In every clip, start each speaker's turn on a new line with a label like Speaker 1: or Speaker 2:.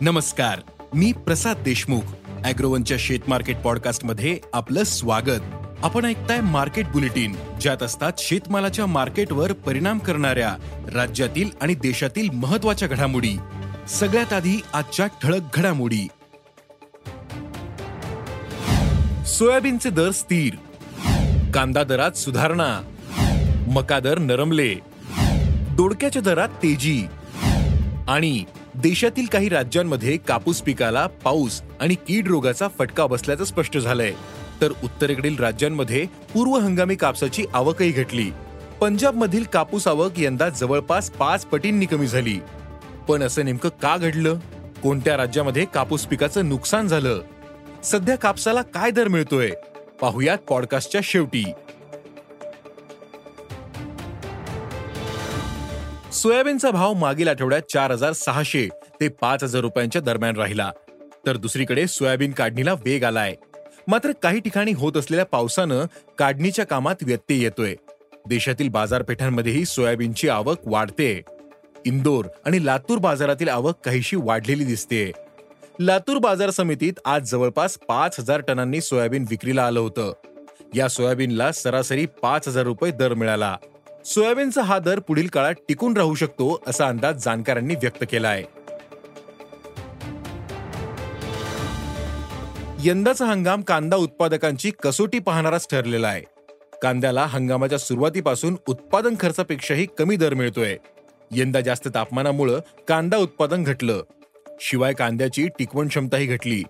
Speaker 1: नमस्कार मी प्रसाद देशमुख. अॅग्रोवनच्या शेत मार्केट पॉडकास्टमध्ये आपलं स्वागत. आपण ऐकताय मार्केट बुलेटिन ज्यात असतात शेतमालाच्या मार्केटवर परिणाम करणाऱ्या राज्यातील आणि देशातील महत्त्वाच्या घडामोडी. सगळ्यात आधी आजच्या ठळक घडामोडी. सोयाबीनचे दर स्थिर. कांदा दरात सुधारणा. मका दर नरमले. दोडक्याच्या दरात तेजी. आणि देशातील काही राज्यांमध्ये कापूस पिकाला पाऊस आणि कीड रोगाचा फटका बसल्याचं स्पष्ट झालंय. तर उत्तरेकडील राज्यांमध्ये पूर्व हंगामी कापसाची आवकही घटली. पंजाबमधील कापूस आवक यंदा जवळपास पाच पटींनी कमी झाली. पण असं नेमकं का घडलं? कोणत्या राज्यामध्ये कापूस पिकाचं नुकसान झालं? सध्या कापसाला काय दर मिळतोय? पाहुयात पॉडकास्टच्या शेवटी. सोयाबीनचा भाव मागील आठवड्यात चार हजार सहाशे ते पाच हजार रुपयांच्या दरम्यान राहिला. तर दुसरीकडे सोयाबीन काढणीला वेग आलाय. मात्र काही ठिकाणी होत असलेल्या पावसानं काढणीच्या कामात व्यत्यय येतोय. देशातील बाजारपेठांमध्येही सोयाबीनची आवक वाढते. इंदोर आणि लातूर बाजारातील आवक काहीशी वाढलेली दिसते लातूर बाजार समितीत आज जवळपास पाच हजार टनांनी सोयाबीन विक्रीला आलं होतं. या सोयाबीनला सरासरी पाच हजार रुपये दर मिळाला. सोयाबीनचा हा दर पुढील काळात टिकून राहू शकतो असा अंदाज जाणकारांनी व्यक्त केला आहे. यंदाचा हंगाम कांदा उत्पादकांची कसोटी पाहणाराच ठरलेला आहे. कांद्याला हंगामाच्या सुरुवातीपासून उत्पादन खर्चापेक्षाही कमी दर मिळतोय. यंदा जास्त तापमानामुळं कांदा उत्पादन घटलं. शिवाय कांद्याची टिकवण क्षमताही घटली.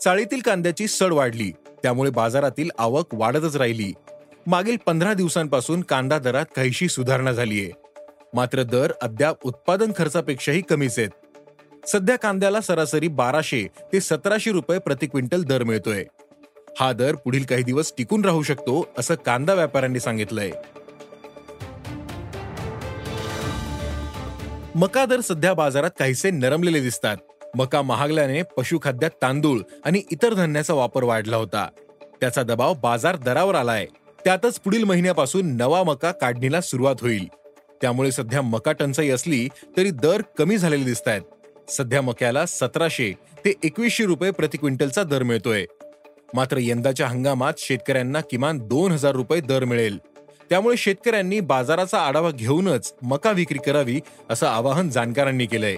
Speaker 1: चाळीतील कांद्याची सड वाढली. त्यामुळे बाजारातील आवक वाढतच राहिली. मागील पंधरा दिवसांपासून कांदा दरात काहीशी सुधारणा झालीये. मात्र दर अद्याप उत्पादन खर्चापेक्षाही कमीच आहेत. सध्या कांद्याला सरासरी बाराशे ते सतराशे रुपये प्रति क्विंटल दर मिळतोय. हा दर पुढील काही दिवस टिकून राहू शकतो असं कांदा व्यापाऱ्यांनी सांगितलंय. मका दर सध्या बाजारात काहीसे नरमलेले दिसतात. मका महागल्याने पशुखाद्यात तांदूळ आणि इतर धान्याचा वापर वाढला होता. त्याचा दबाव बाजार दरावर आलाय. त्यातच पुढील महिन्यापासून नवा मका काढणीला सुरुवात होईल. त्यामुळे सध्या मका टंचाई असली तरी दर कमी झालेले दिसत आहेत सध्या मक्याला सतराशे ते एकवीसशे रुपये प्रति क्विंटलचा दर मिळतोय. मात्र यंदाच्या हंगामात शेतकऱ्यांना किमान दोन हजार रुपये दर मिळेल. त्यामुळे शेतकऱ्यांनी बाजाराचा आढावा घेऊनच मका विक्री करावी असं आवाहन जाणकारांनी केलंय.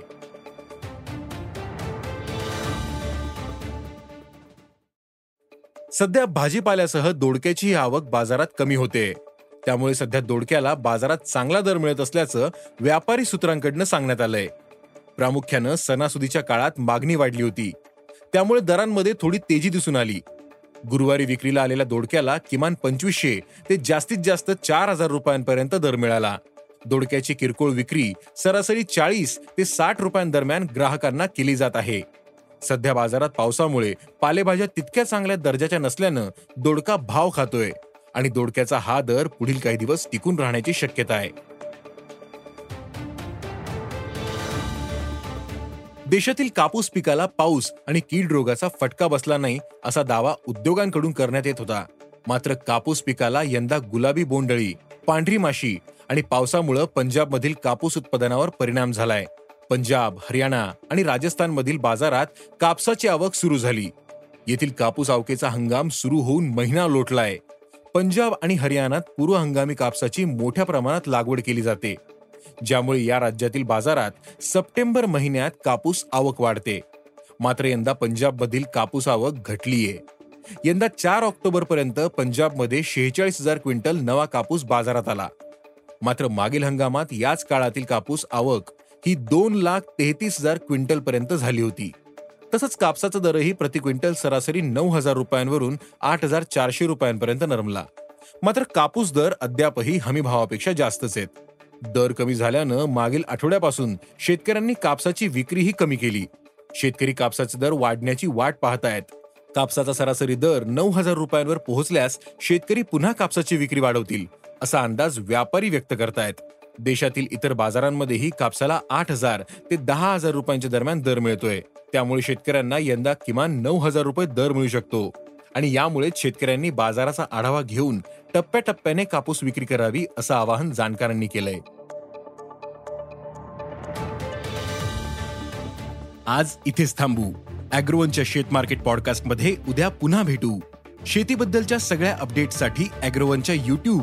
Speaker 1: सध्या भाजीपाल्यासह दोडक्याची आवक बाजारात कमी होते. त्यामुळे सध्या दोडक्याला बाजारात चांगला दर मिळत असल्याचं व्यापारी सूत्रांकडनं सांगण्यात आलंय. प्रामुख्यानं सणासुदीच्या काळात मागणी वाढली होती. त्यामुळे दरांमध्ये थोडी तेजी दिसून आली. गुरुवारी विक्रीला आलेल्या दोडक्याला किमान पंचवीसशे ते जास्तीत जास्त चार हजार रुपयांपर्यंत दर मिळाला. दोडक्याची किरकोळ विक्री सरासरी चाळीस ते साठ रुपयांदरम्यान ग्राहकांना केली जात आहे. सध्या बाजारात पावसामुळे पालेभाज्या तितक्या चांगल्या दर्जाच्या नसल्यानं दोडका भाव खातोय आणि दोडक्याचा हा दर पुढील काही दिवस टिकून राहण्याची शक्यता आहे. देशातील कापूस पिकाला पाऊस आणि कीड रोगाचा फटका बसला नाही असा दावा उद्योगांकडून करण्यात येत होता. मात्र कापूस पिकाला यंदा गुलाबी बोंडळी पांढरी माशी आणि पावसामुळे पंजाबमधील कापूस उत्पादनावर परिणाम झालाय. पंजाब हरियाणा आणि राजस्थानमधील बाजारात कापसाची आवक सुरू झाली. येथील कापूस आवकेचा हंगाम सुरू होऊन महिना लोटलाय. पंजाब आणि हरियाणात पूर्व हंगामी कापसाची मोठ्या प्रमाणात लागवड केली जाते. ज्यामुळे या राज्यातील बाजारात सप्टेंबर महिन्यात कापूस आवक वाढते. मात्र यंदा पंजाबमधील कापूस आवक घटलीये. यंदा चार ऑक्टोबर पर्यंत पंजाबमध्ये शेहेचाळीस हजार क्विंटल नवा कापूस बाजारात आला. मात्र मागील हंगामात याच काळातील कापूस आवक ही दोन लाख तेहतीस हजार क्विंटल पर्यंत झाली होती. तसंच कापसाचा दरही प्रति क्विंटल सरासरी नऊ हजार रुपयांवरून आठ हजार चारशे रुपयांपर्यंत नरमला. मात्र कापूस दर अद्यापही हमी भावापेक्षा जास्तच आहेत. दर कमी झाल्यानं मागील आठवड्यापासून शेतकऱ्यांनी कापसाची विक्रीही कमी केली. शेतकरी कापसाचे दर वाढण्याची वाट पाहतायत. कापसाचा सरासरी दर नऊ हजार रुपयांवर पोहोचल्यास शेतकरी पुन्हा कापसाची विक्री वाढवतील असा अंदाज व्यापारी व्यक्त करतायत. देशातील इतर बाजारांमध्येही कापसाला आठ हजार ते दहा हजार रुपयांच्या दरम्यान दर मिळतोय. त्यामुळे शेतकऱ्यांना यंदा किमान नऊ हजार रुपये दर मिळू शकतो. आणि यामुळेच शेतकऱ्यांनी बाजाराचा आढावा घेऊन टप्प्याटप्प्याने कापूस विक्री करावी असं आवाहन जाणकारांनी केलंय. आज इथेच थांबू. अॅग्रोवनच्या शेत मार्केट पॉडकास्टमध्ये उद्या पुन्हा भेटू. शेतीबद्दलच्या सगळ्या अपडेटसाठी अॅग्रोवनच्या युट्यूब